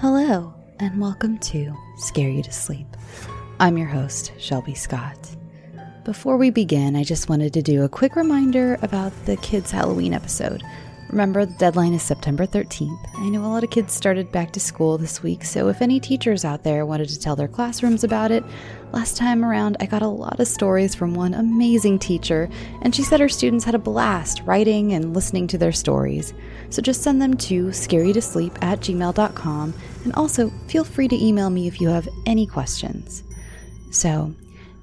Hello, and welcome to Scare You to Sleep. I'm your host, Shelby Scott. Before we begin, I just wanted to do a quick reminder about the kids' Halloween episode. Remember, the deadline is September 13th. I know a lot of kids started back to school this week, so if any teachers out there wanted to tell their classrooms about it, last time around I got a lot of stories from one amazing teacher, and she said her students had a blast writing and listening to their stories. So just send them to scareyoutosleep at gmail.com, and also feel free to email me if you have any questions. So,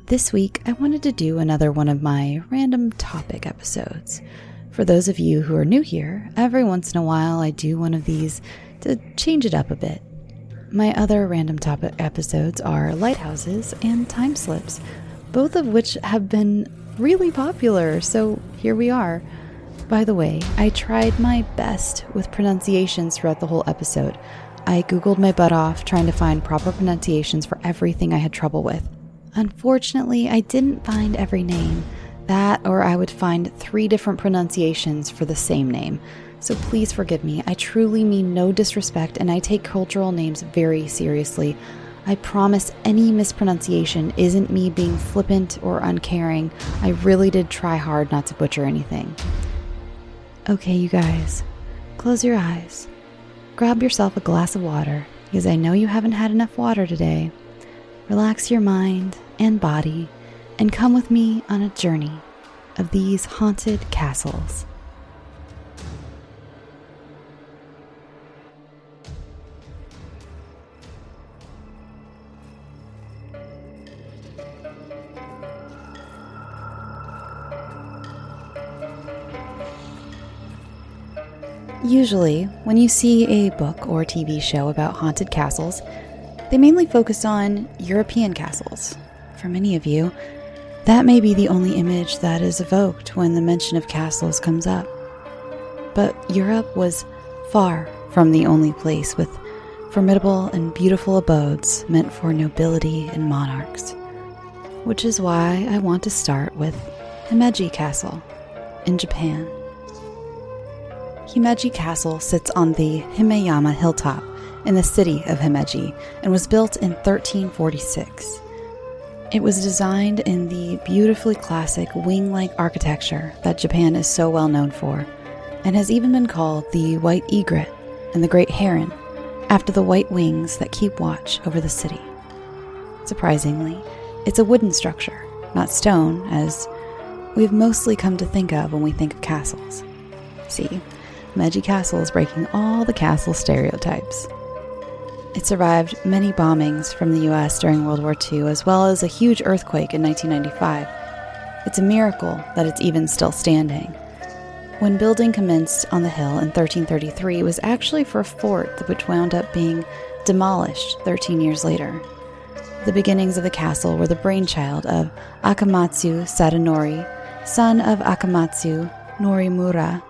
this week I wanted to do another one of my random topic episodes. For those of you who are new here, every once in a while I do one of these to change it up a bit. My other random topic episodes are lighthouses and time slips, both of which have been really popular, so here we are. By the way, I tried my best with pronunciations throughout the whole episode. I googled my butt off trying to find proper pronunciations for everything I had trouble with. Unfortunately, I didn't find every name. That, or I would find three different pronunciations for the same name. So please forgive me. I truly mean no disrespect, and I take cultural names very seriously. I promise any mispronunciation isn't me being flippant or uncaring. I really did try hard not to butcher anything. Okay, you guys, close your eyes. Grab yourself a glass of water, because I know you haven't had enough water today. Relax your mind and body and come with me on a journey of these haunted castles. Usually, when you see a book or TV show about haunted castles, they mainly focus on European castles. For many of you, that may be the only image that is evoked when the mention of castles comes up. But Europe was far from the only place with formidable and beautiful abodes meant for nobility and monarchs. Which is why I want to start with Himeji Castle in Japan. Himeji Castle sits on the Himeyama hilltop in the city of Himeji and was built in 1346. It was designed in the beautifully classic wing like architecture that Japan is so well known for, and has even been called the White Egret and the Great Heron after the white wings that keep watch over the city. Surprisingly, it's a wooden structure, not stone, as we've mostly come to think of when we think of castles. See, Himeji Castle is breaking all the castle stereotypes. It survived many bombings from the US during World War II, as well as a huge earthquake in 1995. It's a miracle that it's even still standing. When building commenced on the hill in 1333, it was actually for a fort which wound up being demolished 13 years later. The beginnings of the castle were the brainchild of Akamatsu Sadanori, son of Akamatsu Norimura,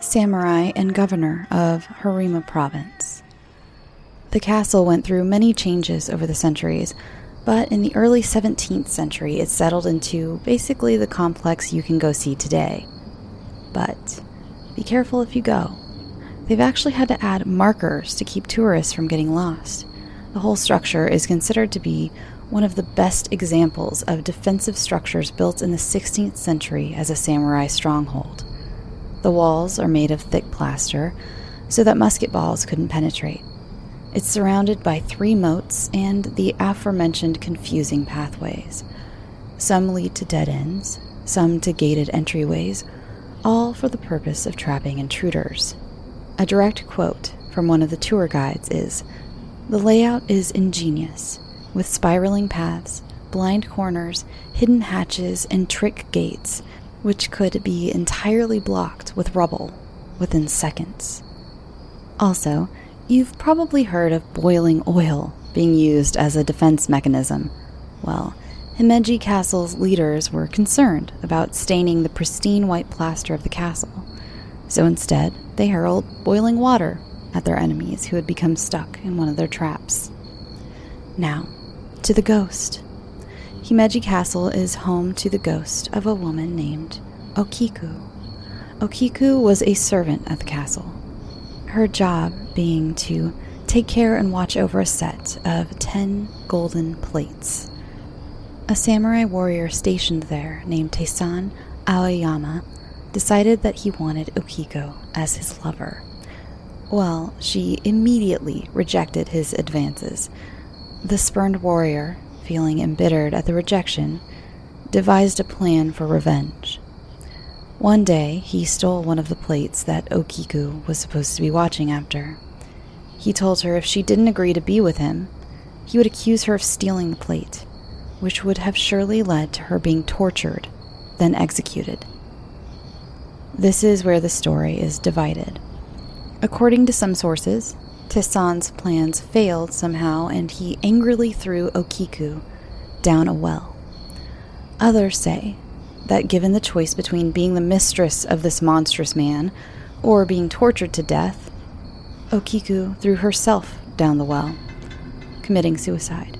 samurai and governor of Harima province. The castle went through many changes over the centuries, but in the early 17th century it settled into basically the complex you can go see today. But be careful if you go. They've actually had to add markers to keep tourists from getting lost. The whole structure is considered to be one of the best examples of defensive structures built in the 16th century as a samurai stronghold. The walls are made of thick plaster so that musket balls couldn't penetrate. It's surrounded by three moats and the aforementioned confusing pathways. Some lead to dead ends, some to gated entryways, all for the purpose of trapping intruders. A direct quote from one of the tour guides is The layout is ingenious, with spiraling paths, blind corners, hidden hatches, and trick gates which could be entirely blocked with rubble within seconds. Also, you've probably heard of boiling oil being used as a defense mechanism. Well, Himeji Castle's leaders were concerned about staining the pristine white plaster of the castle, so instead they hurled boiling water at their enemies who had become stuck in one of their traps. Now, to the ghost. Himeji Castle is home to the ghost of a woman named Okiku. Okiku was a servant at the castle, her job being to take care and watch over a set of 10 golden plates. A samurai warrior stationed there named Taisan Aoyama decided that he wanted Okiku as his lover. Well, she immediately rejected his advances. The spurned warrior, feeling embittered at the rejection, devised a plan for revenge. One day, he stole one of the plates that Okiku was supposed to be watching after. He told her if she didn't agree to be with him, he would accuse her of stealing the plate, which would have surely led to her being tortured, then executed. This is where the story is divided. According to some sources, Taisan's plans failed somehow and he angrily threw Okiku down a well. Others say that given the choice between being the mistress of this monstrous man or being tortured to death, Okiku threw herself down the well, committing suicide.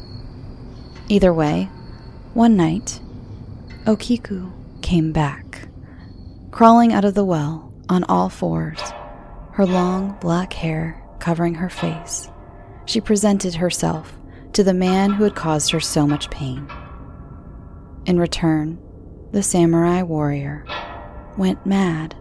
Either way, one night, Okiku came back, crawling out of the well on all fours, her long black hair covering her face. She presented herself to the man who had caused her so much pain. In return, the samurai warrior, went mad.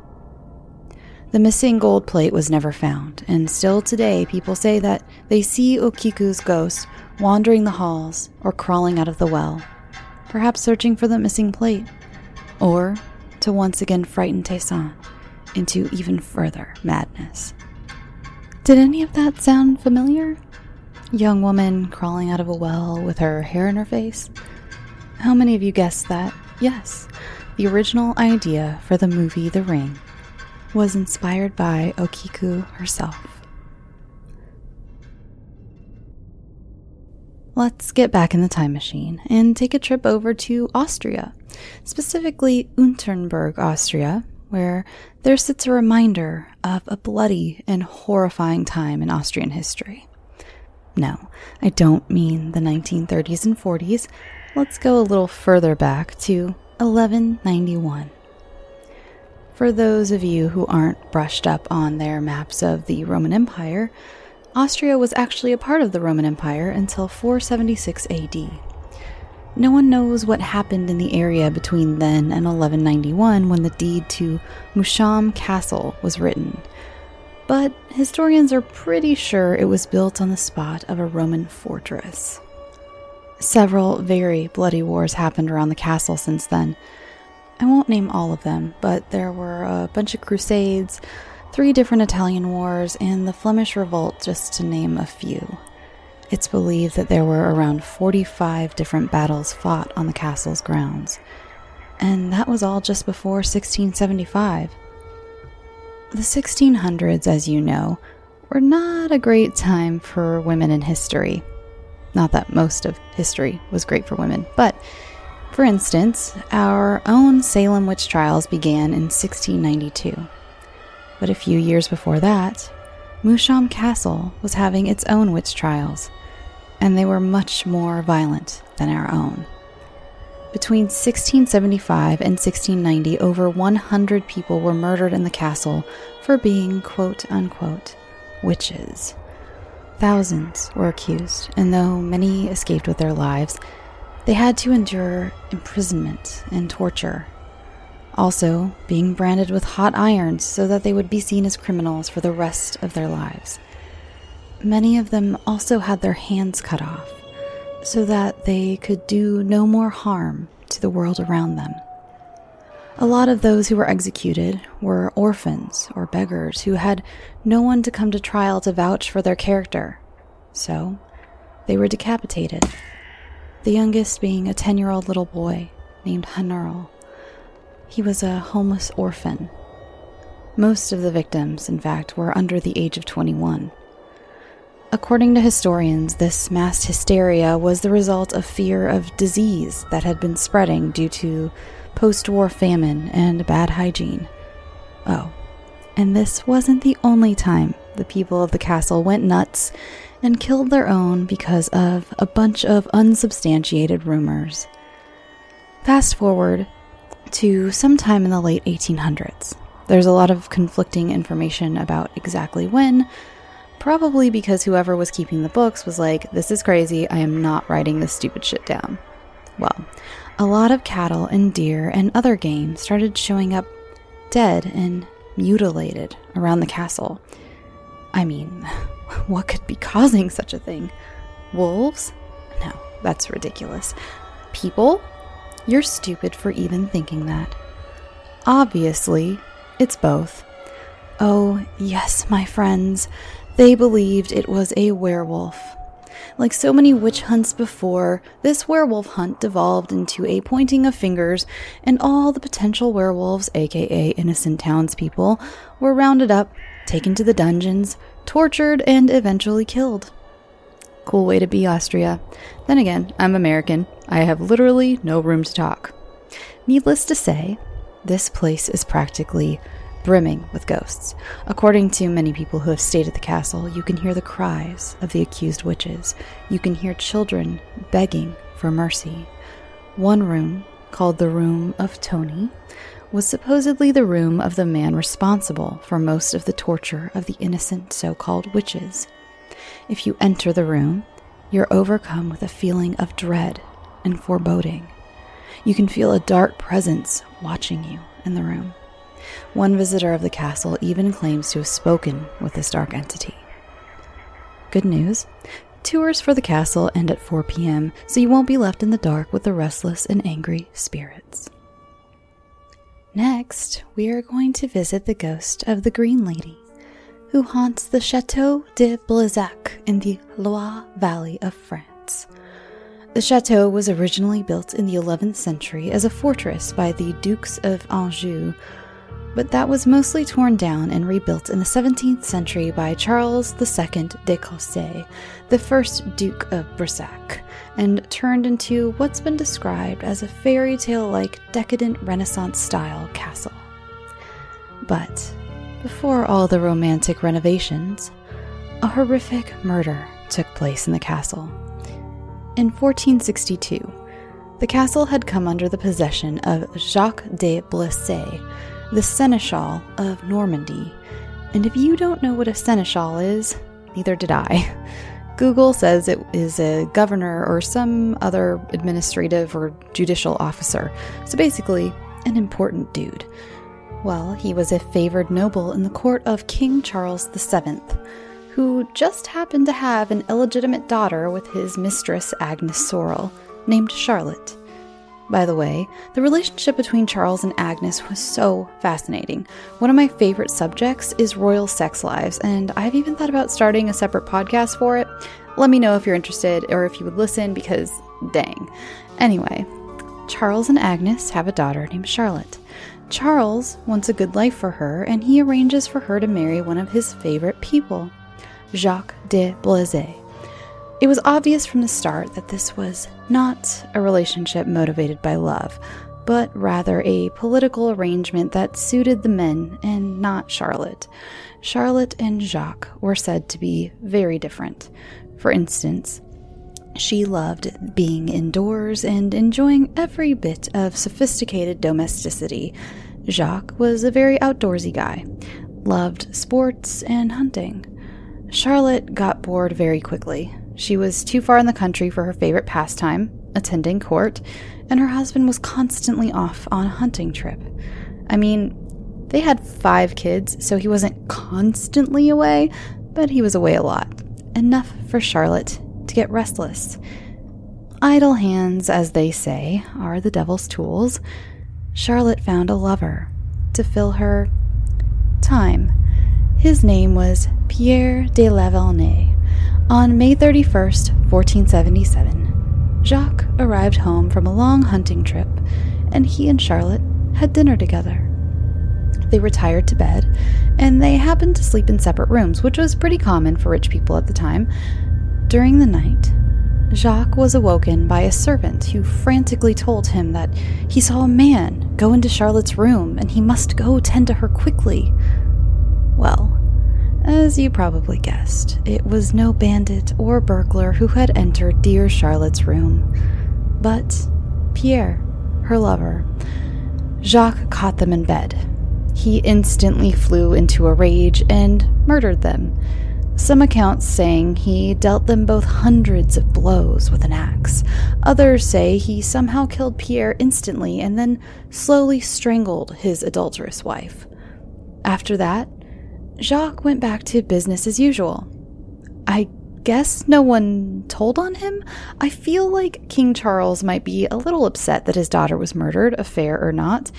The missing gold plate was never found, and still today people say that they see Okiku's ghost wandering the halls or crawling out of the well, perhaps searching for the missing plate, or to once again frighten Taisan into even further madness. Did any of that sound familiar? Young woman crawling out of a well with her hair in her face? How many of you guessed that? Yes, the original idea for the movie The Ring was inspired by Okiku herself. Let's get back in the time machine and take a trip over to Austria, specifically Unternberg, Austria, where there sits a reminder of a bloody and horrifying time in Austrian history. No, I don't mean the 1930s and 40s, Let's go a little further back to 1191. For those of you who aren't brushed up on their maps of the Roman Empire, Austria was actually a part of the Roman Empire until 476 AD. No one knows what happened in the area between then and 1191 when the deed to Moosham Castle was written, but historians are pretty sure it was built on the spot of a Roman fortress. Several very bloody wars happened around the castle since then. I won't name all of them, but there were a bunch of crusades, three different Italian wars, and the Flemish Revolt, just to name a few. It's believed that there were around 45 different battles fought on the castle's grounds. And that was all just before 1675. The 1600s, as you know, were not a great time for women in history. Not that most of history was great for women, but for instance, our own Salem witch trials began in 1692. But a few years before that, Moosham Castle was having its own witch trials, and they were much more violent than our own. Between 1675 and 1690, over 100 people were murdered in the castle for being quote unquote witches. Thousands were accused, and though many escaped with their lives, they had to endure imprisonment and torture. Also, being branded with hot irons so that they would be seen as criminals for the rest of their lives. Many of them also had their hands cut off so that they could do no more harm to the world around them. A lot of those who were executed were orphans or beggars who had no one to come to trial to vouch for their character. So, they were decapitated. The youngest being a 10 year old little boy named Hanurl. He was a homeless orphan. Most of the victims, in fact, were under the age of 21. According to historians, this mass hysteria was the result of fear of disease that had been spreading due to post war famine, and bad hygiene. Oh, and this wasn't the only time the people of the castle went nuts and killed their own because of a bunch of unsubstantiated rumors. Fast forward to sometime in the late 1800s. There's a lot of conflicting information about exactly when, Probably because whoever was keeping the books was like, this is crazy, I am not writing this stupid shit down. Well, a lot of cattle and deer and other game started showing up dead and mutilated around the castle. I mean, what could be causing such a thing? Wolves? No, that's ridiculous. People? You're stupid for even thinking that. Obviously, it's both. Oh, yes, my friends, they believed it was a werewolf. Like so many witch hunts before, this werewolf hunt devolved into a pointing of fingers, and all the potential werewolves, aka innocent townspeople, were rounded up, taken to the dungeons, tortured, and eventually killed. Cool way to be, Austria. Then again, I'm American. I have literally no room to talk. Needless to say, this place is practically brimming with ghosts. According to many people who have stayed at the castle, you can hear the cries of the accused witches. You can hear children begging for mercy. One room, called the Room of Tony, was supposedly the room of the man responsible for most of the torture of the innocent so called witches. If you enter the room, you're overcome with a feeling of dread and foreboding. You can feel a dark presence watching you in the room. One visitor of the castle even claims to have spoken with this dark entity. Good news tours for the castle end at 4 p.m., so you won't be left in the dark with the restless and angry spirits. Next, we are going to visit the ghost of the Green Lady, who haunts the Chateau de Brissac in the Loire Valley of France. The chateau was originally built in the 11th century as a fortress by the Dukes of Anjou but that was mostly torn down and rebuilt in the 17th century by Charles II de Cossé, the first Duke of Brissac, and turned into what's been described as a fairy tale like decadent Renaissance style castle. But before all the romantic renovations, a horrific murder took place in the castle. In 1462, the castle had come under the possession of Jacques de Brézé, the Seneschal of Normandy. And if you don't know what a seneschal is, neither did I. Google says it is a governor or some other administrative or judicial officer. So basically, an important dude. Well, he was a favored noble in the court of King Charles VII, who just happened to have an illegitimate daughter with his mistress Agnes Sorel, named Charlotte. By the way, the relationship between Charles and Agnes was so fascinating. One of my favorite subjects is royal sex lives, and I've even thought about starting a separate podcast for it. Let me know if you're interested or if you would listen because dang. Anyway, Charles and Agnes have a daughter named Charlotte. Charles wants a good life for her, and he arranges for her to marry one of his favorite people, Jacques de Brézé. It was obvious from the start that this was not a relationship motivated by love, but rather a political arrangement that suited the men and not Charlotte. Charlotte and Jacques were said to be very different. For instance, she loved being indoors and enjoying every bit of sophisticated domesticity. Jacques was a very outdoorsy guy, loved sports and hunting. Charlotte got bored very quickly. She was too far in the country for her favorite pastime, attending court, and her husband was constantly off on a hunting trip. I mean, they had five kids, so he wasn't constantly away, but he was away a lot. Enough for Charlotte to get restless. Idle hands, as they say, are the devil's tools. Charlotte found a lover to fill her time. His name was Pierre de Lavernet. On May 31st, 1477, Jacques arrived home from a long hunting trip, and he and Charlotte had dinner together. They retired to bed, and they happened to sleep in separate rooms, which was pretty common for rich people at the time. During the night, Jacques was awoken by a servant who frantically told him that he saw a man go into Charlotte's room and he must go tend to her quickly. As you probably guessed, it was no bandit or burglar who had entered dear Charlotte's room, but Pierre, her lover. Jacques caught them in bed. He instantly flew into a rage and murdered them. some accounts saying he dealt them both hundreds of blows with an axe. Others say he somehow killed Pierre instantly and then slowly strangled his adulterous wife. After that, Jacques went back to business as usual. I guess no one told on him. I feel like King Charles might be a little upset that his daughter was murdered, affair or not.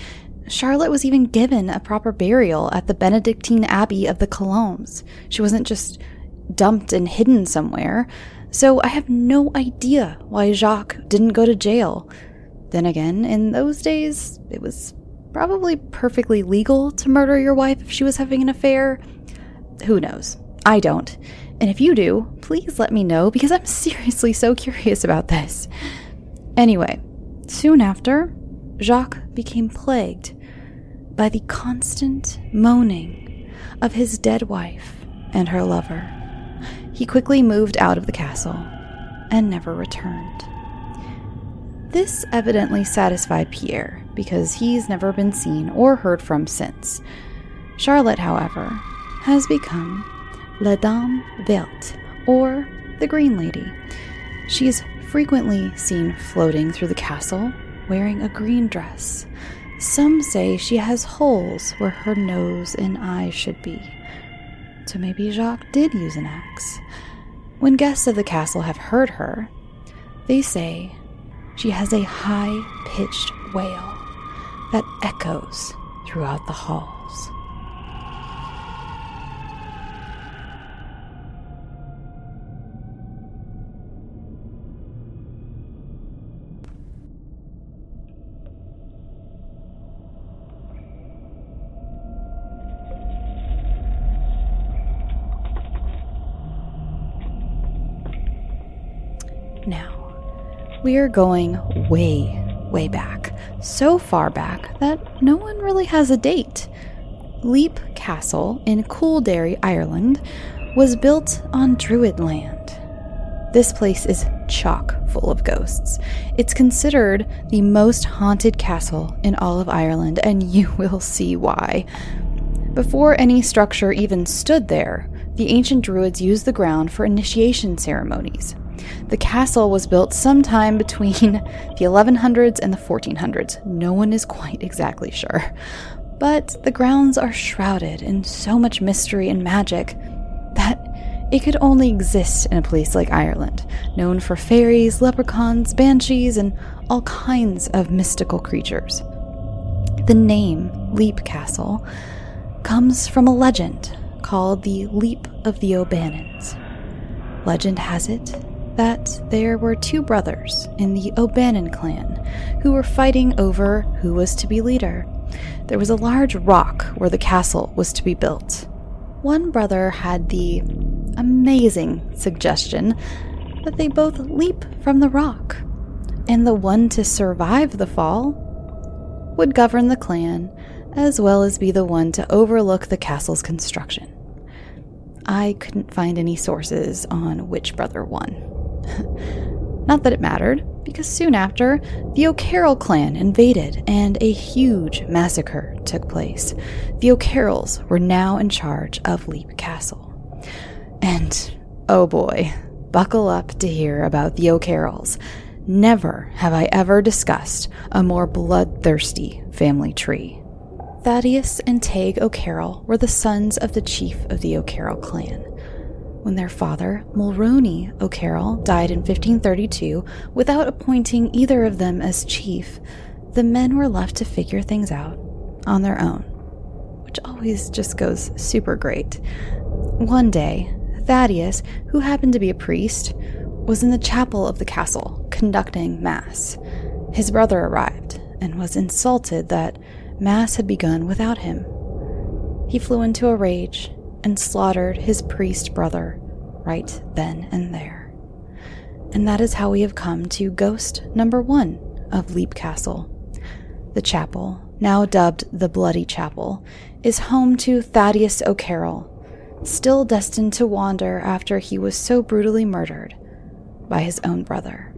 Charlotte was even given a proper burial at the Benedictine Abbey of the Colombes. She wasn't just dumped and hidden somewhere. So I have no idea why Jacques didn't go to jail. Then again, in those days, it was probably perfectly legal to murder your wife if she was having an affair. Who knows? I don't. And if you do, please let me know because I'm seriously so curious about this. Anyway, soon after, Jacques became plagued by the constant moaning of his dead wife and her lover. He quickly moved out of the castle and never returned. This evidently satisfied Pierre because he's never been seen or heard from since. Charlotte, however, has become La Dame Verte, or the Green Lady. She is frequently seen floating through the castle wearing a green dress. Some say she has holes where her nose and eyes should be. So maybe Jacques did use an axe. When guests of the castle have heard her, they say she has a high pitched wail that echoes throughout the halls. Now, we are going way, way back. So far back that no one really has a date. Leap Castle in Coolderry, Ireland, was built on Druid land. This place is chock full of ghosts. It's considered the most haunted castle in all of Ireland, and you will see why. Before any structure even stood there, the ancient Druids used the ground for initiation ceremonies. The castle was built sometime between the 1100s and the 1400s. No one is quite exactly sure. But the grounds are shrouded in so much mystery and magic that it could only exist in a place like Ireland, known for fairies, leprechauns, banshees, and all kinds of mystical creatures. The name Leap Castle comes from a legend called the Leap of the O'Bannons. Legend has it that there were two brothers in the O'Bannon clan who were fighting over who was to be leader. There was a large rock where the castle was to be built. One brother had the amazing suggestion that they both leap from the rock, and the one to survive the fall would govern the clan as well as be the one to overlook the castle's construction. I couldn't find any sources on which brother won. Not that it mattered, because soon after, the O'Carroll clan invaded and a huge massacre took place. The O'Carrolls were now in charge of Leap Castle. And oh boy, buckle up to hear about the O'Carrolls. Never have I ever discussed a more bloodthirsty family tree. Thaddeus and Teg O'Carroll were the sons of the chief of the O'Carroll clan when their father, Mulroney O'Carroll, died in 1532 without appointing either of them as chief, the men were left to figure things out on their own, which always just goes super great. One day, Thaddeus, who happened to be a priest, was in the chapel of the castle conducting Mass. His brother arrived and was insulted that Mass had begun without him. He flew into a rage and slaughtered his priest brother right then and there. And that is how we have come to ghost number one of Leap Castle. The chapel, now dubbed the Bloody Chapel, is home to Thaddeus O'Carroll, still destined to wander after he was so brutally murdered by his own brother.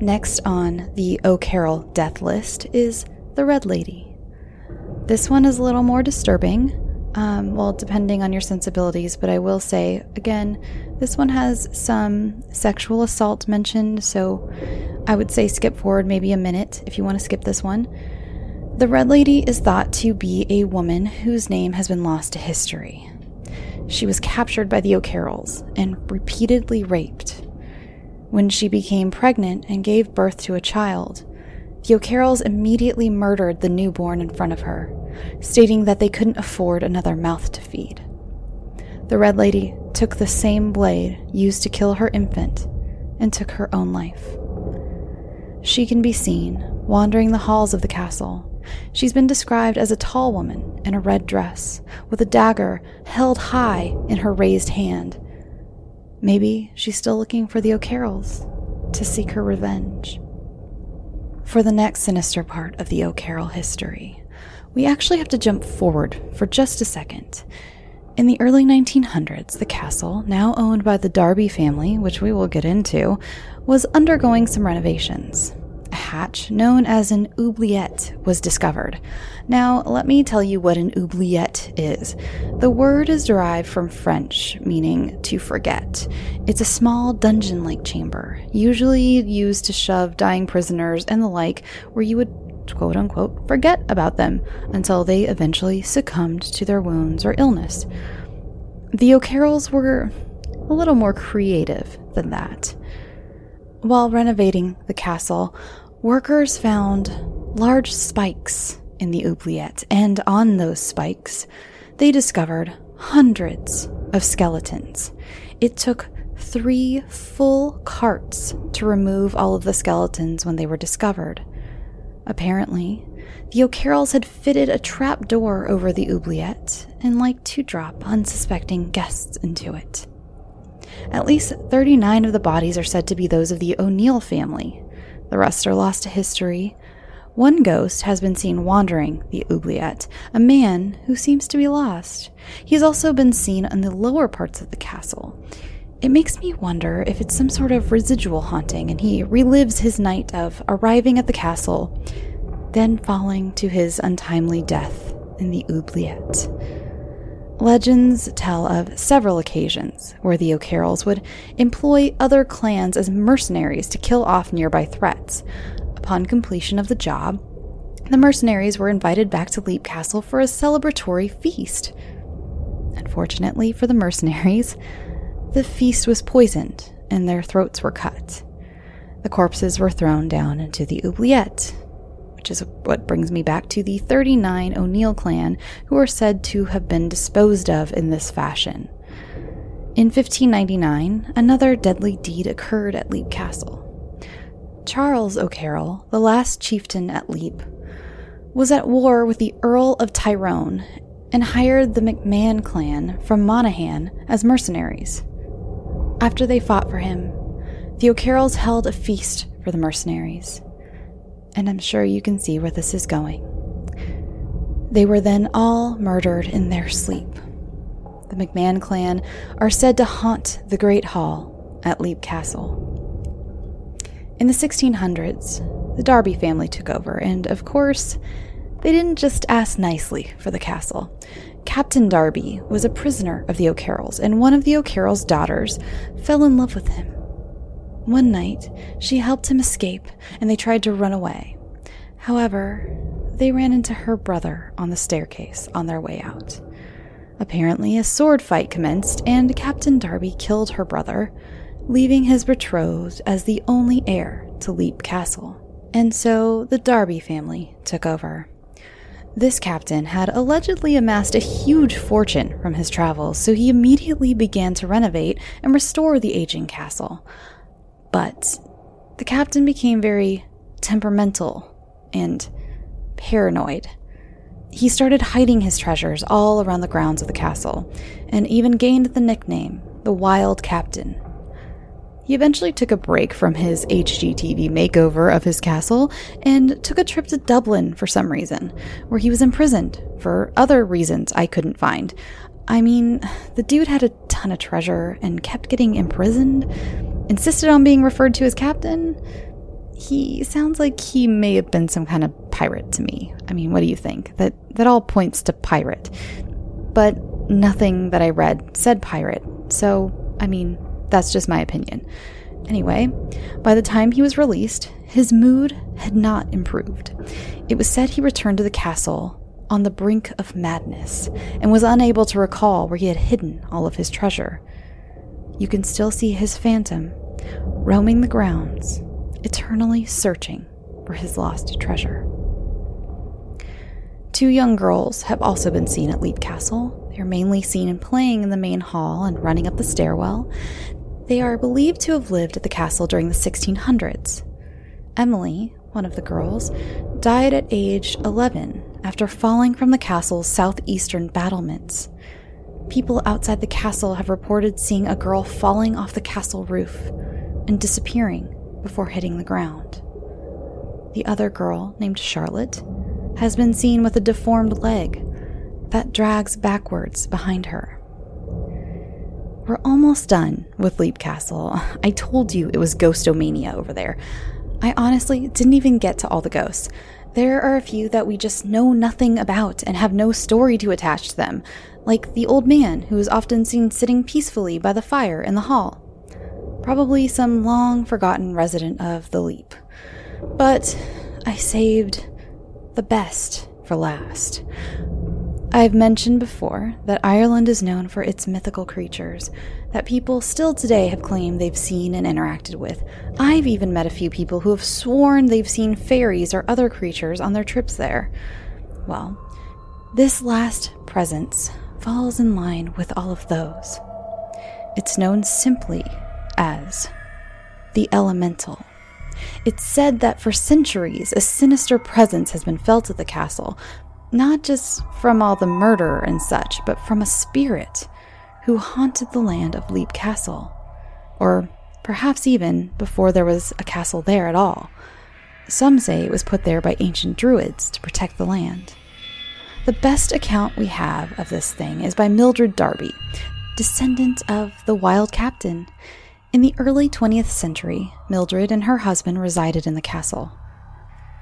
Next on the O'Carroll death list is the Red Lady. This one is a little more disturbing Um, well, depending on your sensibilities, but I will say again, this one has some sexual assault mentioned, so I would say skip forward maybe a minute if you want to skip this one. The Red Lady is thought to be a woman whose name has been lost to history. She was captured by the O'Carrolls and repeatedly raped. When she became pregnant and gave birth to a child, the O'Carrolls immediately murdered the newborn in front of her, stating that they couldn't afford another mouth to feed. The Red Lady took the same blade used to kill her infant and took her own life. She can be seen wandering the halls of the castle. She's been described as a tall woman in a red dress, with a dagger held high in her raised hand. Maybe she's still looking for the O'Carrolls to seek her revenge. For the next sinister part of the O'Carroll history, we actually have to jump forward for just a second. In the early 1900s, the castle, now owned by the Darby family, which we will get into, was undergoing some renovations a hatch known as an oubliette was discovered. Now, let me tell you what an oubliette is. The word is derived from French, meaning to forget. It's a small dungeon like chamber, usually used to shove dying prisoners and the like, where you would quote unquote forget about them until they eventually succumbed to their wounds or illness. The O'Carrolls were a little more creative than that. While renovating the castle, workers found large spikes in the oubliette, and on those spikes, they discovered hundreds of skeletons. It took three full carts to remove all of the skeletons when they were discovered. Apparently, the O'Carrolls had fitted a trap door over the oubliette and liked to drop unsuspecting guests into it. At least 39 of the bodies are said to be those of the O'Neill family. The rest are lost to history. One ghost has been seen wandering the oubliette, a man who seems to be lost. He's also been seen in the lower parts of the castle. It makes me wonder if it's some sort of residual haunting and he relives his night of arriving at the castle, then falling to his untimely death in the oubliette. Legends tell of several occasions where the O'Carrolls would employ other clans as mercenaries to kill off nearby threats. Upon completion of the job, the mercenaries were invited back to Leap Castle for a celebratory feast. Unfortunately for the mercenaries, the feast was poisoned and their throats were cut. The corpses were thrown down into the oubliette, which is what brings me back to the 39 O'Neill clan who are said to have been disposed of in this fashion. In 1599, another deadly deed occurred at Leap Castle. Charles O'Carroll, the last chieftain at Leap, was at war with the Earl of Tyrone and hired the McMahon clan from Monaghan as mercenaries. After they fought for him, the O'Carrolls held a feast for the mercenaries and I'm sure you can see where this is going. They were then all murdered in their sleep. The McMahon clan are said to haunt the Great Hall at Leap Castle. In the 1600s, the Darby family took over, and of course, they didn't just ask nicely for the castle. Captain Darby was a prisoner of the O'Carrolls, and one of the O'Carrolls' daughters fell in love with him. One night, she helped him escape, and they tried to run away. However, they ran into her brother on the staircase on their way out. Apparently, a sword fight commenced, and Captain Darby killed her brother, leaving his betrothed as the only heir to Leap Castle. And so the Darby family took over. This captain had allegedly amassed a huge fortune from his travels, so he immediately began to renovate and restore the aging castle, but the captain became very temperamental and paranoid. He started hiding his treasures all around the grounds of the castle, and even gained the nickname the Wild Captain. He eventually took a break from his HGTV makeover of his castle and took a trip to Dublin for some reason, where he was imprisoned for other reasons I couldn't find. I mean, the dude had a ton of treasure and kept getting imprisoned insisted on being referred to as captain, he sounds like he may have been some kind of pirate to me. I mean, what do you think? That that all points to pirate. but nothing that I read said pirate, so, I mean, that's just my opinion. Anyway, by the time he was released, his mood had not improved. It was said he returned to the castle on the brink of madness and was unable to recall where he had hidden all of his treasure. You can still see his phantom roaming the grounds, eternally searching for his lost treasure. Two young girls have also been seen at Leap Castle. They are mainly seen playing in the main hall and running up the stairwell. They are believed to have lived at the castle during the 1600s. Emily, one of the girls, died at age 11 after falling from the castle's southeastern battlements. People outside the castle have reported seeing a girl falling off the castle roof and disappearing before hitting the ground. The other girl, named Charlotte, has been seen with a deformed leg that drags backwards behind her. We're almost done with Leap Castle. I told you it was ghostomania over there. I honestly didn't even get to all the ghosts. There are a few that we just know nothing about and have no story to attach to them, like the old man who is often seen sitting peacefully by the fire in the hall. Probably some long forgotten resident of the Leap. But I saved the best for last. I've mentioned before that Ireland is known for its mythical creatures that people still today have claimed they've seen and interacted with. I've even met a few people who have sworn they've seen fairies or other creatures on their trips there. Well, this last presence falls in line with all of those. It's known simply as the elemental. It's said that for centuries a sinister presence has been felt at the castle, not just from all the murder and such, but from a spirit who haunted the land of Leap Castle. Or perhaps even before there was a castle there at all. Some say it was put there by ancient druids to protect the land. The best account we have of this thing is by Mildred Darby, descendant of the Wild Captain. In the early 20th century, Mildred and her husband resided in the castle.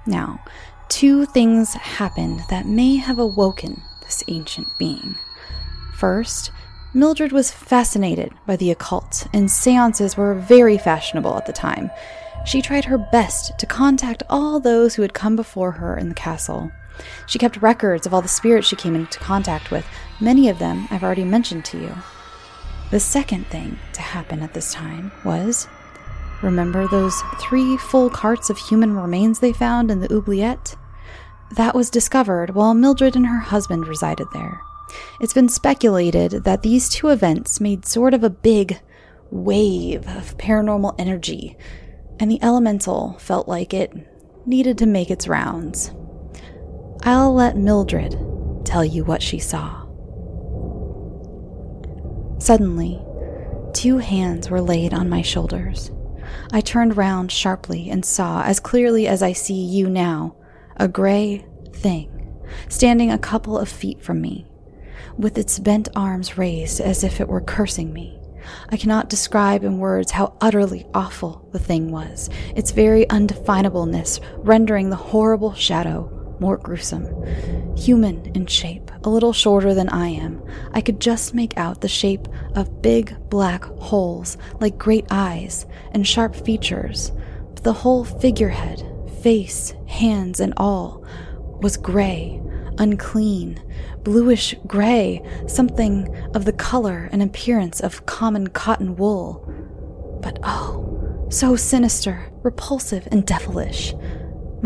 Now, two things happened that may have awoken this ancient being. First, Mildred was fascinated by the occult, and seances were very fashionable at the time. She tried her best to contact all those who had come before her in the castle. She kept records of all the spirits she came into contact with. Many of them I've already mentioned to you. The second thing to happen at this time was remember those three full carts of human remains they found in the oubliette? That was discovered while Mildred and her husband resided there. It's been speculated that these two events made sort of a big wave of paranormal energy, and the elemental felt like it needed to make its rounds. I'll let Mildred tell you what she saw. Suddenly, two hands were laid on my shoulders. I turned round sharply and saw, as clearly as I see you now, a gray thing standing a couple of feet from me, with its bent arms raised as if it were cursing me. I cannot describe in words how utterly awful the thing was, its very undefinableness rendering the horrible shadow more gruesome. Human in shape, a little shorter than I am, I could just make out the shape of big black holes like great eyes and sharp features, but the whole figurehead, face, hands, and all was gray, unclean, bluish gray, something of the color and appearance of common cotton wool. But oh, so sinister, repulsive, and devilish.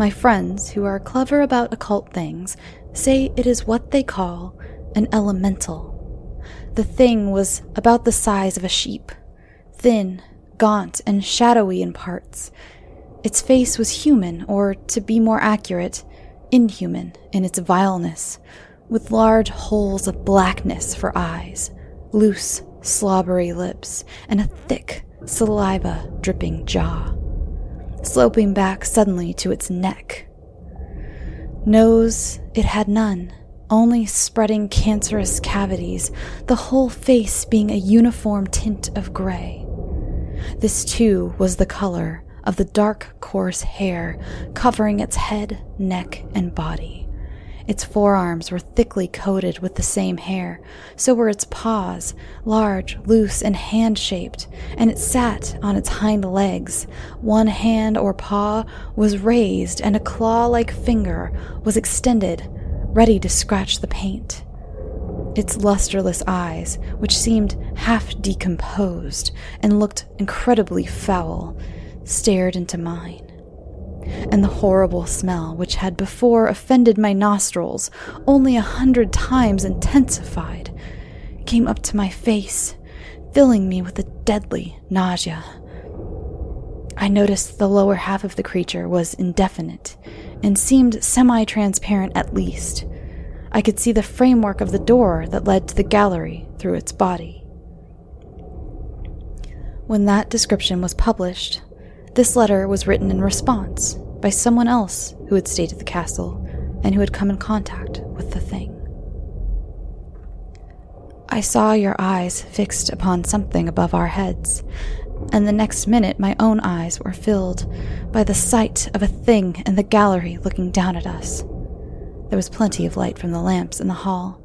My friends, who are clever about occult things, say it is what they call an elemental. The thing was about the size of a sheep, thin, gaunt, and shadowy in parts. Its face was human, or to be more accurate, inhuman in its vileness, with large holes of blackness for eyes, loose, slobbery lips, and a thick, saliva dripping jaw sloping back suddenly to its neck. Nose it had none, only spreading cancerous cavities, the whole face being a uniform tint of gray. This, too, was the color of the dark, coarse hair covering its head, neck, and body. Its forearms were thickly coated with the same hair, so were its paws, large, loose, and hand shaped, and it sat on its hind legs. One hand or paw was raised, and a claw like finger was extended, ready to scratch the paint. Its lusterless eyes, which seemed half decomposed and looked incredibly foul, stared into mine and the horrible smell which had before offended my nostrils, only a hundred times intensified, came up to my face, filling me with a deadly nausea. I noticed the lower half of the creature was indefinite and seemed semi transparent at least. I could see the framework of the door that led to the gallery through its body. When that description was published, this letter was written in response by someone else who had stayed at the castle and who had come in contact with the thing. I saw your eyes fixed upon something above our heads, and the next minute my own eyes were filled by the sight of a thing in the gallery looking down at us. There was plenty of light from the lamps in the hall,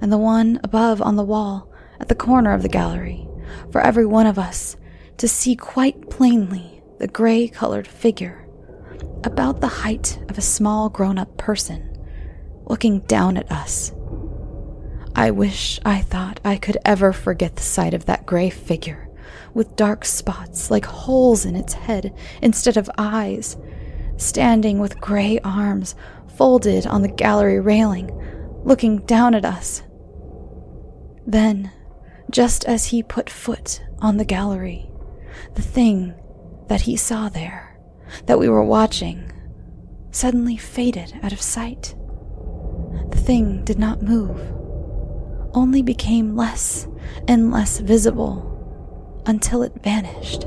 and the one above on the wall at the corner of the gallery, for every one of us to see quite plainly the gray colored figure, about the height of a small grown up person, looking down at us. I wish I thought I could ever forget the sight of that gray figure, with dark spots like holes in its head instead of eyes, standing with gray arms folded on the gallery railing, looking down at us. Then, just as he put foot on the gallery, the thing that he saw there, that we were watching, suddenly faded out of sight. The thing did not move, only became less and less visible until it vanished.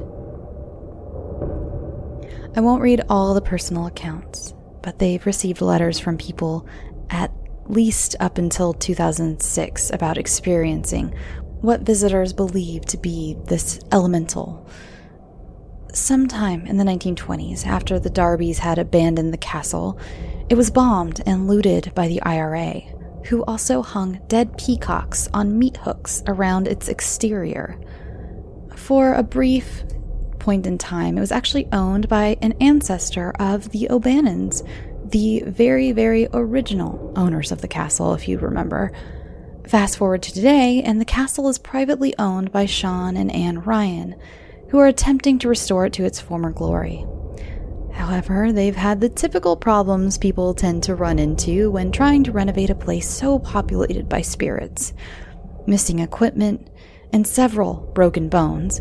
I won't read all the personal accounts, but they've received letters from people at least up until 2006 about experiencing what visitors believe to be this elemental Sometime in the 1920s, after the Darbys had abandoned the castle, it was bombed and looted by the IRA, who also hung dead peacocks on meat hooks around its exterior. For a brief point in time, it was actually owned by an ancestor of the O'Bannons, the very, very original owners of the castle, if you remember. Fast forward to today, and the castle is privately owned by Sean and Anne Ryan who are attempting to restore it to its former glory. However, they've had the typical problems people tend to run into when trying to renovate a place so populated by spirits missing equipment and several broken bones.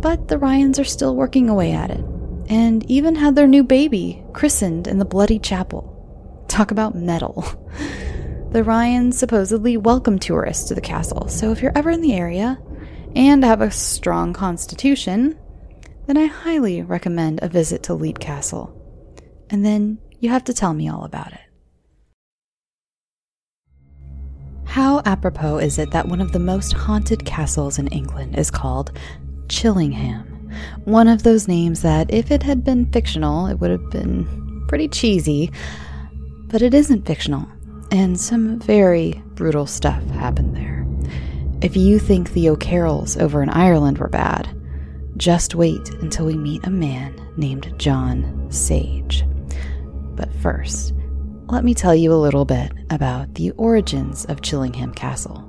But the Ryans are still working away at it, and even had their new baby christened in the Bloody Chapel. Talk about metal. The Ryans supposedly welcome tourists to the castle, so if you're ever in the area, and have a strong constitution, then I highly recommend a visit to Leap Castle. And then you have to tell me all about it. How apropos is it that one of the most haunted castles in England is called Chillingham? One of those names that, if it had been fictional, it would have been pretty cheesy, but it isn't fictional, and some very brutal stuff happened there. If you think the O'Carrolls over in Ireland were bad, just wait until we meet a man named John Sage. But first, let me tell you a little bit about the origins of Chillingham Castle.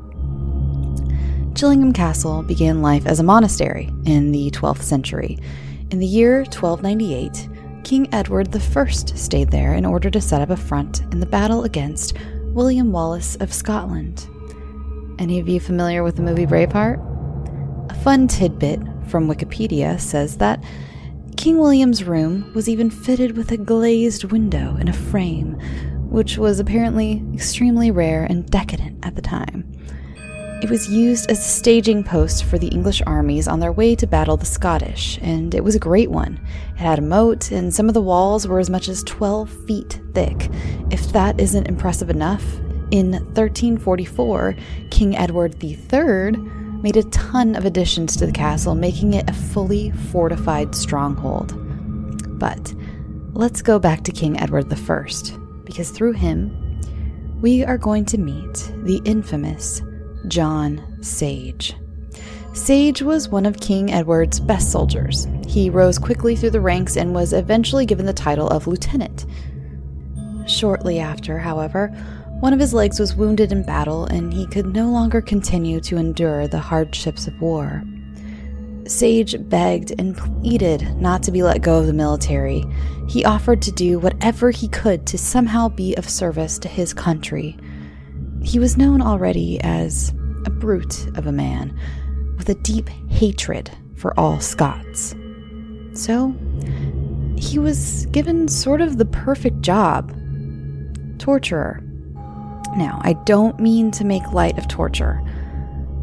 Chillingham Castle began life as a monastery in the 12th century. In the year 1298, King Edward I stayed there in order to set up a front in the battle against William Wallace of Scotland. Any of you familiar with the movie Braveheart? A fun tidbit from Wikipedia says that King William's room was even fitted with a glazed window in a frame, which was apparently extremely rare and decadent at the time. It was used as a staging post for the English armies on their way to battle the Scottish, and it was a great one. It had a moat, and some of the walls were as much as 12 feet thick. If that isn't impressive enough, in 1344, King Edward III made a ton of additions to the castle, making it a fully fortified stronghold. But let's go back to King Edward I, because through him, we are going to meet the infamous John Sage. Sage was one of King Edward's best soldiers. He rose quickly through the ranks and was eventually given the title of lieutenant. Shortly after, however, one of his legs was wounded in battle and he could no longer continue to endure the hardships of war. Sage begged and pleaded not to be let go of the military. He offered to do whatever he could to somehow be of service to his country. He was known already as a brute of a man, with a deep hatred for all Scots. So, he was given sort of the perfect job torturer. Now, I don't mean to make light of torture,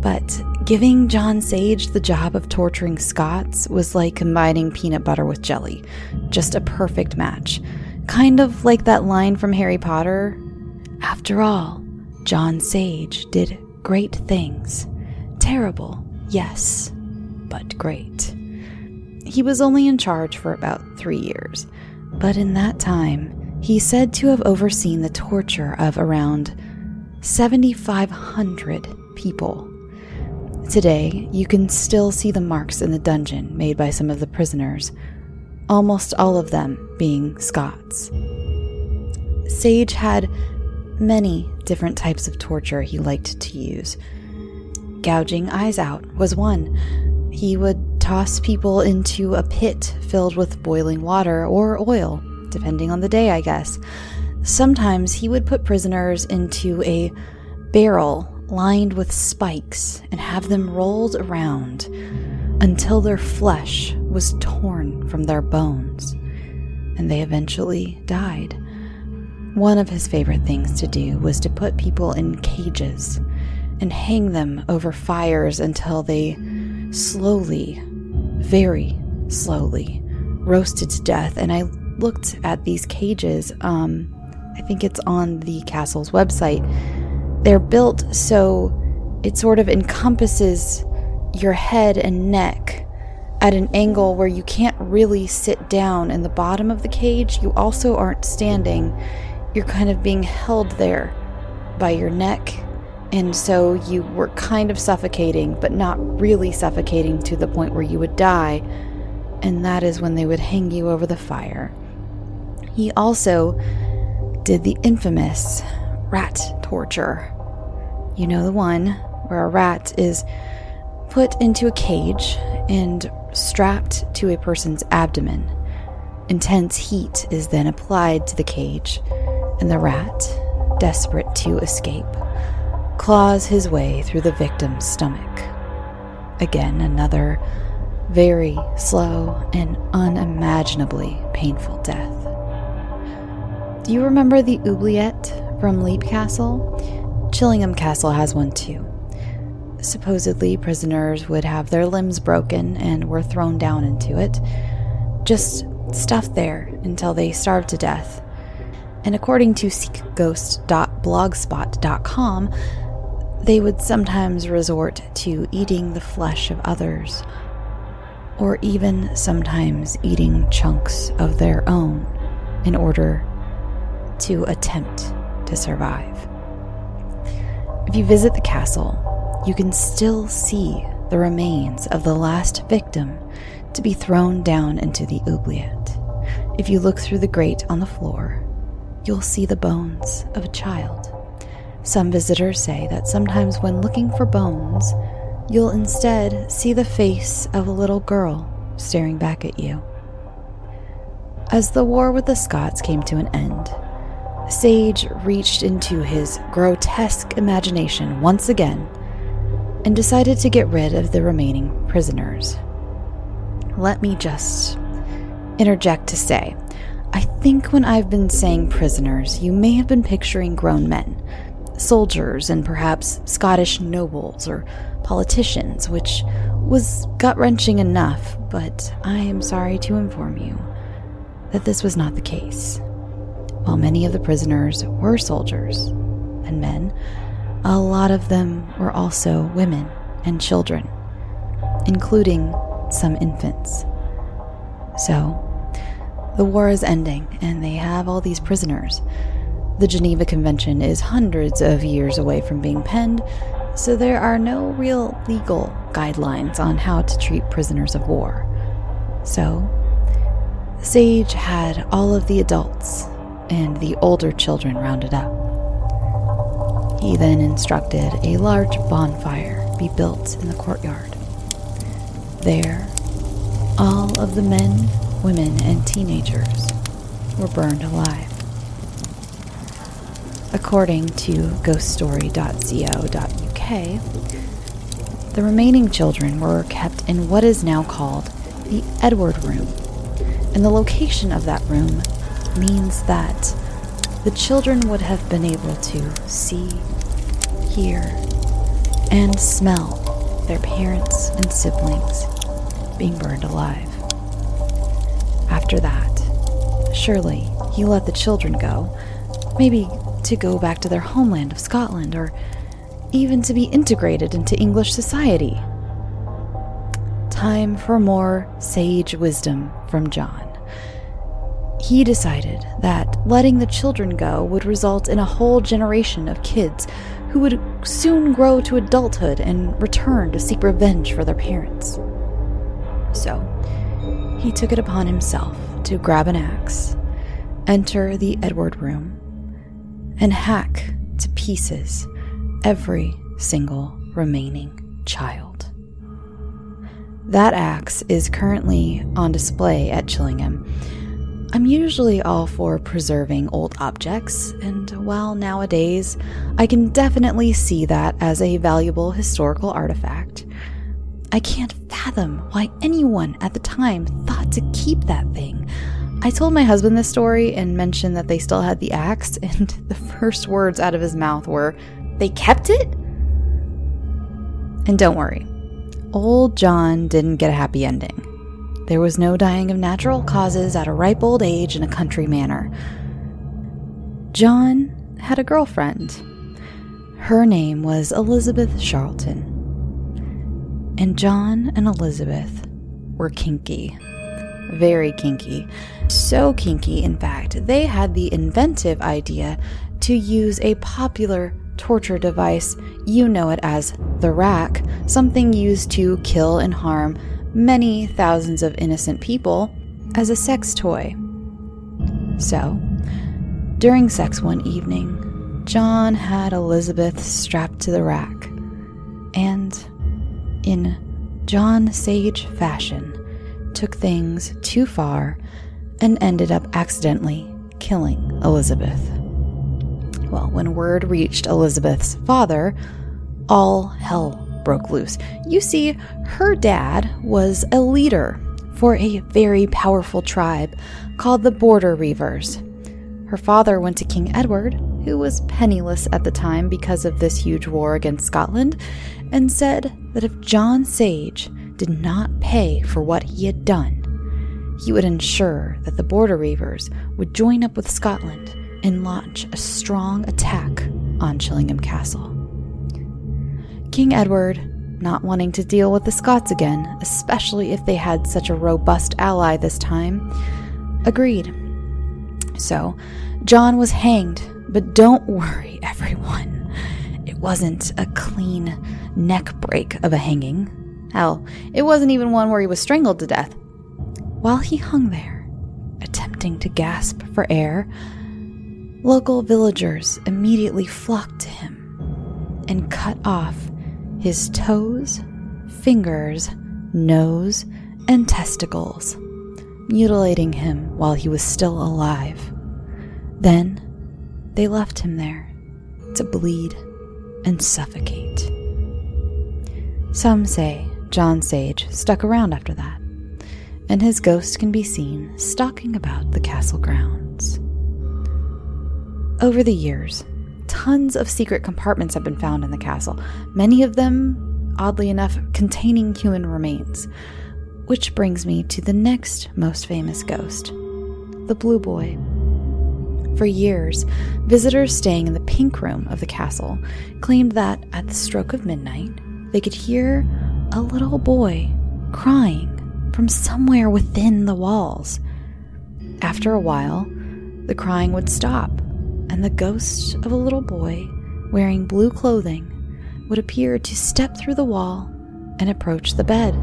but giving John Sage the job of torturing Scots was like combining peanut butter with jelly. Just a perfect match. Kind of like that line from Harry Potter. After all, John Sage did great things. Terrible, Yes, but great. He was only in charge for about three years, but in that time, he's said to have overseen the torture of around 7,500 people. Today, you can still see the marks in the dungeon made by some of the prisoners, almost all of them being Scots. Sage had many different types of torture he liked to use gouging eyes out was one. He would toss people into a pit filled with boiling water or oil, depending on the day, I guess. Sometimes he would put prisoners into a barrel lined with spikes and have them rolled around until their flesh was torn from their bones, and they eventually died. One of his favorite things to do was to put people in cages and hang them over fires until they slowly, very slowly, roasted to death. And I looked at these cages. Um, I think it's on the castle's website. They're built so it sort of encompasses your head and neck at an angle where you can't really sit down in the bottom of the cage. You also aren't standing. You're kind of being held there by your neck and so you were kind of suffocating, but not really suffocating to the point where you would die. And that is when they would hang you over the fire. He also did the infamous rat torture. You know the one where a rat is put into a cage and strapped to a person's abdomen. Intense heat is then applied to the cage, and the rat, desperate to escape, claws his way through the victim's stomach. Again, another very slow and unimaginably painful death. Do you remember the oubliette from Leap Castle? Chillingham Castle has one too. Supposedly, prisoners would have their limbs broken and were thrown down into it, just stuffed there until they starved to death. And according to seekghost.blogspot.com, they would sometimes resort to eating the flesh of others, or even sometimes eating chunks of their own in order to attempt to survive. If you visit the castle, you can still see the remains of the last victim to be thrown down into the oubliette. If you look through the grate on the floor, you'll see the bones of a child. Some visitors say that sometimes when looking for bones, you'll instead see the face of a little girl staring back at you. As the war with the Scots came to an end, Sage reached into his grotesque imagination once again and decided to get rid of the remaining prisoners. Let me just interject to say, I think when I've been saying prisoners, you may have been picturing grown men soldiers and perhaps Scottish nobles or politicians, which was gut wrenching enough, but I am sorry to inform you that this was not the case. While many of the prisoners were soldiers and men, a lot of them were also women and children, including some infants. So, the war is ending, and they have all these prisoners The Geneva Convention is hundreds of years away from being penned, so there are no real legal guidelines on how to treat prisoners of war. So, Sage had all of the adults and the older children rounded up. He then instructed a large bonfire be built in the courtyard. There, all of the men, women, and teenagers were burned alive. According to ghoststory.co.uk, the remaining children were kept in what is now called the Edward Room, and the location of that room means that the children would have been able to see, hear, and smell their parents and siblings being burned alive. After that, surely he let the children go, maybe to go back to their homeland of Scotland or even to be integrated into English society. Time for more sage wisdom from John. He decided that letting the children go would result in a whole generation of kids who would soon grow to adulthood and return to seek revenge for their parents. So, he took it upon himself to grab an axe, enter the Edward room, and hack to pieces every single remaining child. That axe is currently on display at Chillingham. I'm usually all for preserving old objects, and while nowadays I can definitely see that as a valuable historical artifact, I can't fathom why anyone at the time thought to keep that thing I told my husband this story and mentioned that they still had the axe, and the first words out of his mouth were, They kept it? And don't worry, old John didn't get a happy ending. There was no dying of natural causes at a ripe old age in a country manor. John had a girlfriend. Her name was Elizabeth Charlton. And John and Elizabeth were kinky. Very kinky. So kinky, in fact, they had the inventive idea to use a popular torture device, you know it as the rack, something used to kill and harm many thousands of innocent people, as a sex toy. So, during sex one evening, John had Elizabeth strapped to the rack, and, in John Sage fashion, took things too far and ended up accidentally killing Elizabeth. Well, when word reached Elizabeth's father, all hell broke loose. You see, her dad was a leader for a very powerful tribe called the Border Reivers. Her father went to King Edward, who was penniless at the time because of this huge war against Scotland, and said that if John Sage did not pay for what he had done, he would ensure that the border reivers would join up with Scotland and launch a strong attack on Chillingham Castle. King Edward, not wanting to deal with the Scots again, especially if they had such a robust ally this time, agreed. So, John was hanged, but don't worry, everyone. It wasn't a clean neck break of a hanging. Hell, it wasn't even one where he was strangled to death. While he hung there, attempting to gasp for air, local villagers immediately flocked to him and cut off his toes, fingers, nose, and testicles, mutilating him while he was still alive. Then they left him there to bleed and suffocate. Some say John Sage stuck around after that, and his ghost can be seen stalking about the castle grounds. Over the years, tons of secret compartments have been found in the castle, many of them, oddly enough, containing human remains. Which brings me to the next most famous ghost the Blue Boy. For years, visitors staying in the pink room of the castle claimed that at the stroke of midnight, they could hear a little boy crying from somewhere within the walls. After a while, the crying would stop, and the ghost of a little boy wearing blue clothing would appear to step through the wall and approach the bed.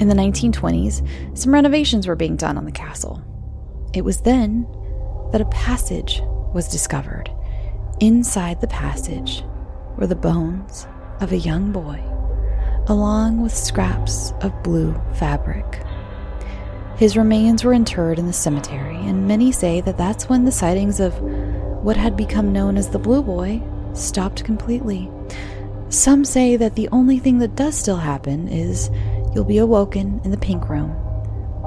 In the 1920s, some renovations were being done on the castle. It was then that a passage was discovered. Inside the passage were the bones of a young boy, along with scraps of blue fabric. His remains were interred in the cemetery, and many say that that's when the sightings of what had become known as the Blue Boy stopped completely. Some say that the only thing that does still happen is you'll be awoken in the pink room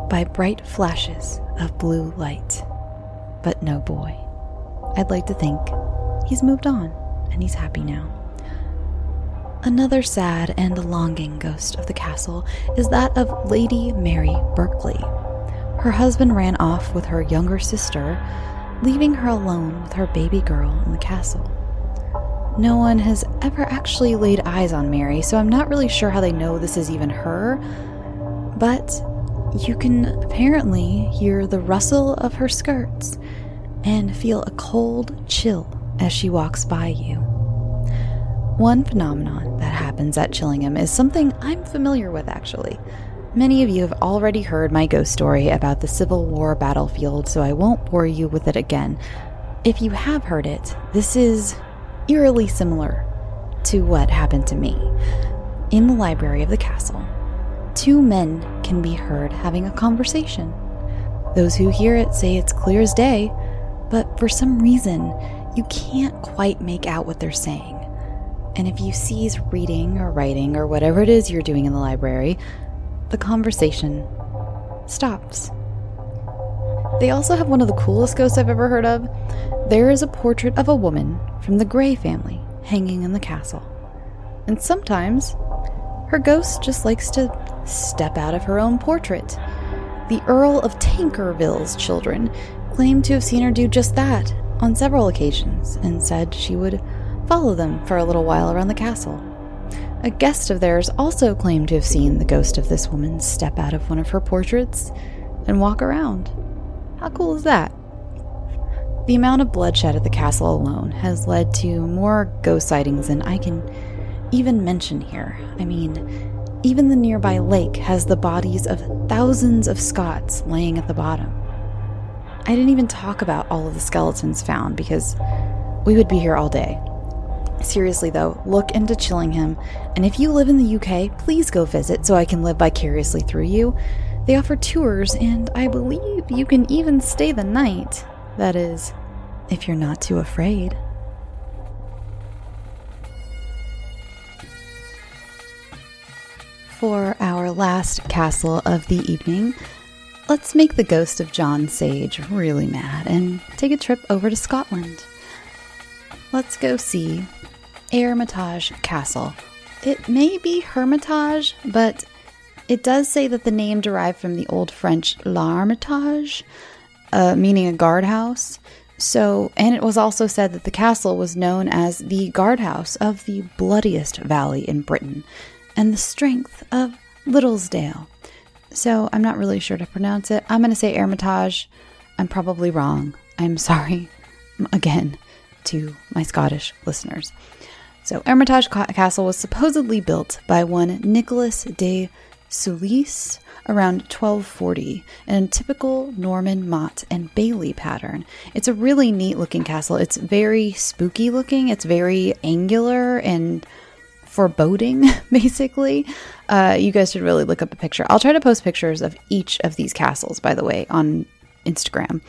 by bright flashes of blue light. But no boy. I'd like to think he's moved on and he's happy now. Another sad and longing ghost of the castle is that of Lady Mary Berkeley. Her husband ran off with her younger sister, leaving her alone with her baby girl in the castle. No one has ever actually laid eyes on Mary, so I'm not really sure how they know this is even her, but you can apparently hear the rustle of her skirts and feel a cold chill as she walks by you. One phenomenon that happens at Chillingham is something I'm familiar with, actually. Many of you have already heard my ghost story about the Civil War battlefield, so I won't bore you with it again. If you have heard it, this is eerily similar to what happened to me. In the library of the castle, two men can be heard having a conversation. Those who hear it say it's clear as day, but for some reason, you can't quite make out what they're saying. And if you cease reading or writing or whatever it is you're doing in the library, the conversation stops. They also have one of the coolest ghosts I've ever heard of. There is a portrait of a woman from the Grey family hanging in the castle. And sometimes her ghost just likes to step out of her own portrait. The Earl of Tankerville's children claim to have seen her do just that on several occasions and said she would follow them for a little while around the castle. A guest of theirs also claimed to have seen the ghost of this woman step out of one of her portraits and walk around. How cool is that? The amount of bloodshed at the castle alone has led to more ghost sightings than I can even mention here. I mean, even the nearby lake has the bodies of thousands of Scots laying at the bottom. I didn't even talk about all of the skeletons found because we would be here all day. Seriously, though, look into Chillingham, and if you live in the UK, please go visit so I can live vicariously through you. They offer tours, and I believe you can even stay the night. That is, if you're not too afraid. For our last castle of the evening, let's make the ghost of John Sage really mad and take a trip over to Scotland. Let's go see Hermitage Castle. It may be Hermitage, but it does say that the name derived from the Old French l'Armitage, uh, meaning a guardhouse. So, and it was also said that the castle was known as the guardhouse of the bloodiest valley in Britain and the strength of Liddesdale. So, I'm not really sure to pronounce it. I'm going to say Hermitage. I'm probably wrong. I'm sorry again to my Scottish listeners. So, Hermitage Castle was supposedly built by one Nicholas de Soulis around 1240 in a typical Norman motte and Bailey pattern. It's a really neat looking castle. It's very spooky looking, it's very angular and foreboding, basically. Uh, you guys should really look up a picture. I'll try to post pictures of each of these castles, by the way, on Instagram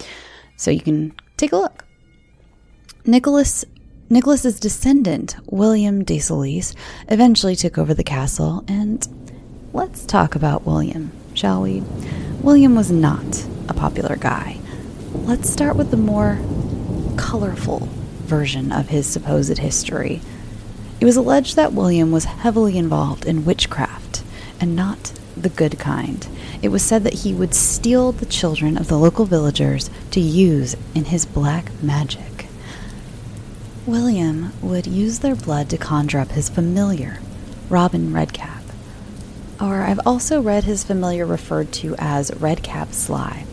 so you can take a look. Nicholas Nicholas's descendant, William de Soulis, eventually took over the castle, and let's talk about William, shall we? William was not a popular guy. Let's start with the more colorful version of his supposed history. It was alleged that William was heavily involved in witchcraft, and not the good kind. It was said that he would steal the children of the local villagers to use in his black magic. William would use their blood to conjure up his familiar, Robin Redcap. Or I've also read his familiar referred to as Redcap Sly.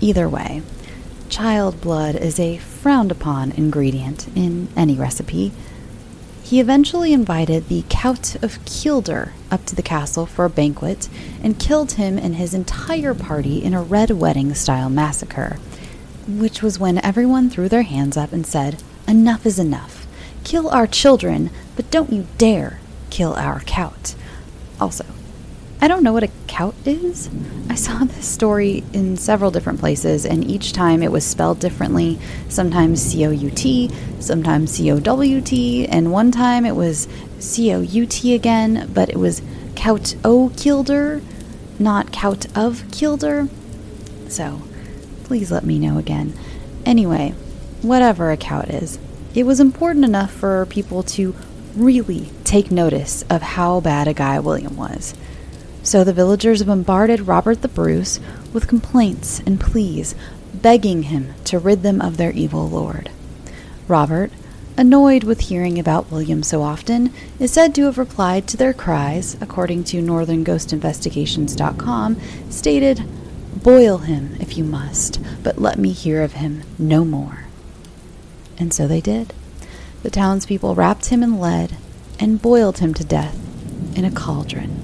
Either way, child blood is a frowned upon ingredient in any recipe. He eventually invited the Count of Kielder up to the castle for a banquet and killed him and his entire party in a red wedding style massacre, which was when everyone threw their hands up and said, Enough is enough. Kill our children, but don't you dare kill our Count. Also, I don't know what a Cout is. I saw this story in several different places, and each time it was spelled differently. Sometimes C O U T, sometimes C O W T, and one time it was C O U T again, but it was Cout O Kilder, not Cout of Kilder. So, please let me know again. Anyway, whatever a cow is, it was important enough for people to really take notice of how bad a guy William was. So the villagers bombarded Robert the Bruce with complaints and pleas, begging him to rid them of their evil lord. Robert, annoyed with hearing about William so often, is said to have replied to their cries, according to northernghostinvestigations.com, stated, Boil him if you must, but let me hear of him no more. And so they did. The townspeople wrapped him in lead and boiled him to death in a cauldron.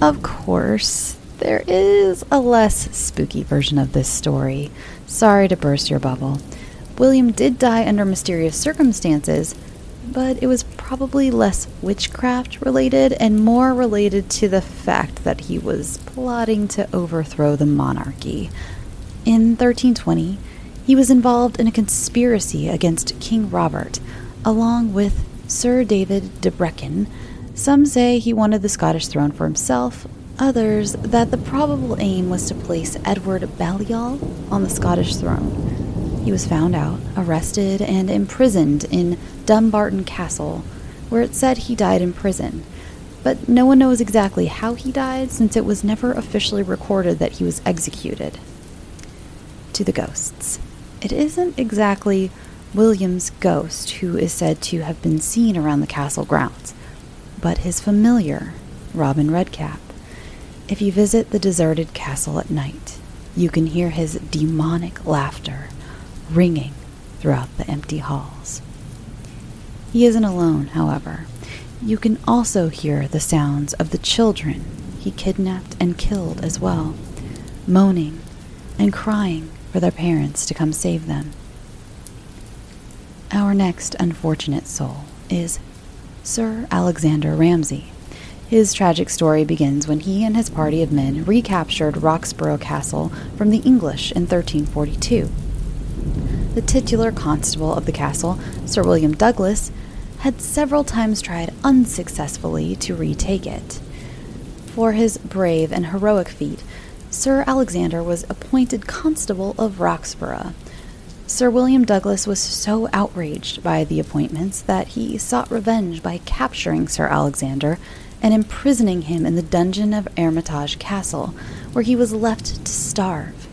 Of course, there is a less spooky version of this story. Sorry to burst your bubble. William did die under mysterious circumstances, but it was probably less witchcraft related and more related to the fact that he was plotting to overthrow the monarchy. In 1320, he was involved in a conspiracy against King Robert, along with Sir David de Brechin, some say he wanted the Scottish throne for himself, others that the probable aim was to place Edward Balliol on the Scottish throne. He was found out, arrested, and imprisoned in Dumbarton Castle, where it said he died in prison. But no one knows exactly how he died since it was never officially recorded that he was executed. To the ghosts. It isn't exactly William's ghost who is said to have been seen around the castle grounds but his familiar, Robin Redcap. If you visit the deserted castle at night, you can hear his demonic laughter ringing throughout the empty halls. He isn't alone, however. You can also hear the sounds of the children he kidnapped and killed as well, moaning and crying for their parents to come save them. Our next unfortunate soul is Sir Alexander Ramsay. His tragic story begins when he and his party of men recaptured Roxburgh Castle from the English in 1342. The titular constable of the castle, Sir William Douglas, had several times tried unsuccessfully to retake it. For his brave and heroic feat, Sir Alexander was appointed constable of Roxburgh, Sir William Douglas was so outraged by the appointments that he sought revenge by capturing Sir Alexander and imprisoning him in the dungeon of Hermitage Castle, where he was left to starve.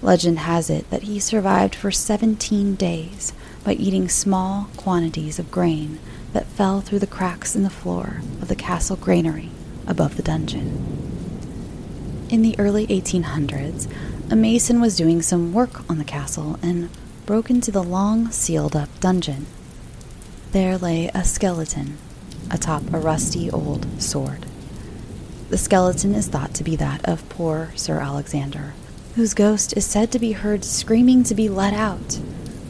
Legend has it that he survived for 17 days by eating small quantities of grain that fell through the cracks in the floor of the castle granary above the dungeon. In the early 1800s, a mason was doing some work on the castle and broke into the long, sealed up dungeon. There lay a skeleton atop a rusty old sword. The skeleton is thought to be that of poor Sir Alexander, whose ghost is said to be heard screaming to be let out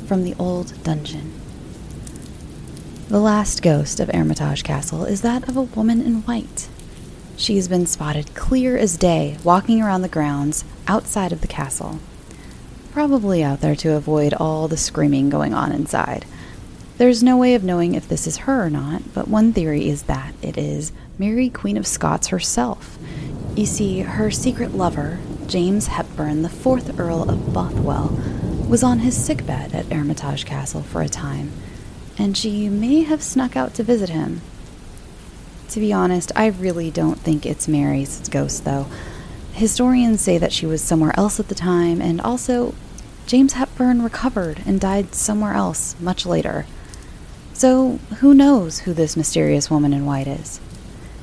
from the old dungeon. The last ghost of Hermitage Castle is that of a woman in white. She's been spotted clear as day walking around the grounds outside of the castle. Probably out there to avoid all the screaming going on inside. There's no way of knowing if this is her or not, but one theory is that it is Mary, Queen of Scots herself. You see, her secret lover, James Hepburn, the fourth Earl of Bothwell, was on his sickbed at Hermitage Castle for a time, and she may have snuck out to visit him. To be honest, I really don't think it's Mary's ghost, though. Historians say that she was somewhere else at the time, and also, James Hepburn recovered and died somewhere else much later. So, who knows who this mysterious woman in white is?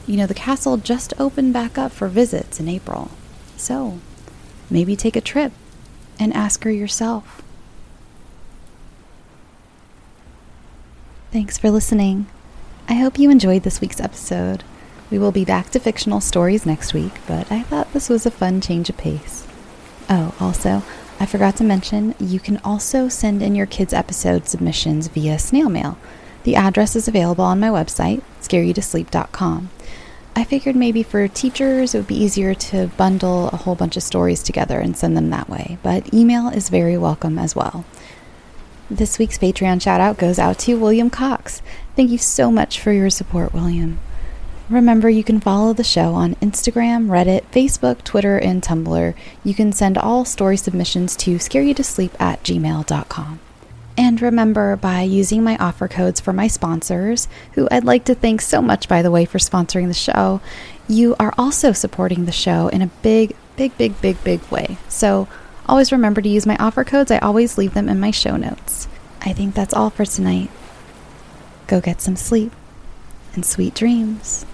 You know, the castle just opened back up for visits in April. So, maybe take a trip and ask her yourself. Thanks for listening. I hope you enjoyed this week's episode. We will be back to fictional stories next week, but I thought this was a fun change of pace. Oh, also, I forgot to mention you can also send in your kids' episode submissions via snail mail. The address is available on my website, scareyoutosleep.com. I figured maybe for teachers it would be easier to bundle a whole bunch of stories together and send them that way, but email is very welcome as well. This week's Patreon shout out goes out to William Cox. Thank you so much for your support, William. Remember, you can follow the show on Instagram, Reddit, Facebook, Twitter, and Tumblr. You can send all story submissions to scareyoutosleep at gmail.com. And remember, by using my offer codes for my sponsors, who I'd like to thank so much, by the way, for sponsoring the show, you are also supporting the show in a big, big, big, big, big way. So always remember to use my offer codes. I always leave them in my show notes. I think that's all for tonight. Go get some sleep and sweet dreams.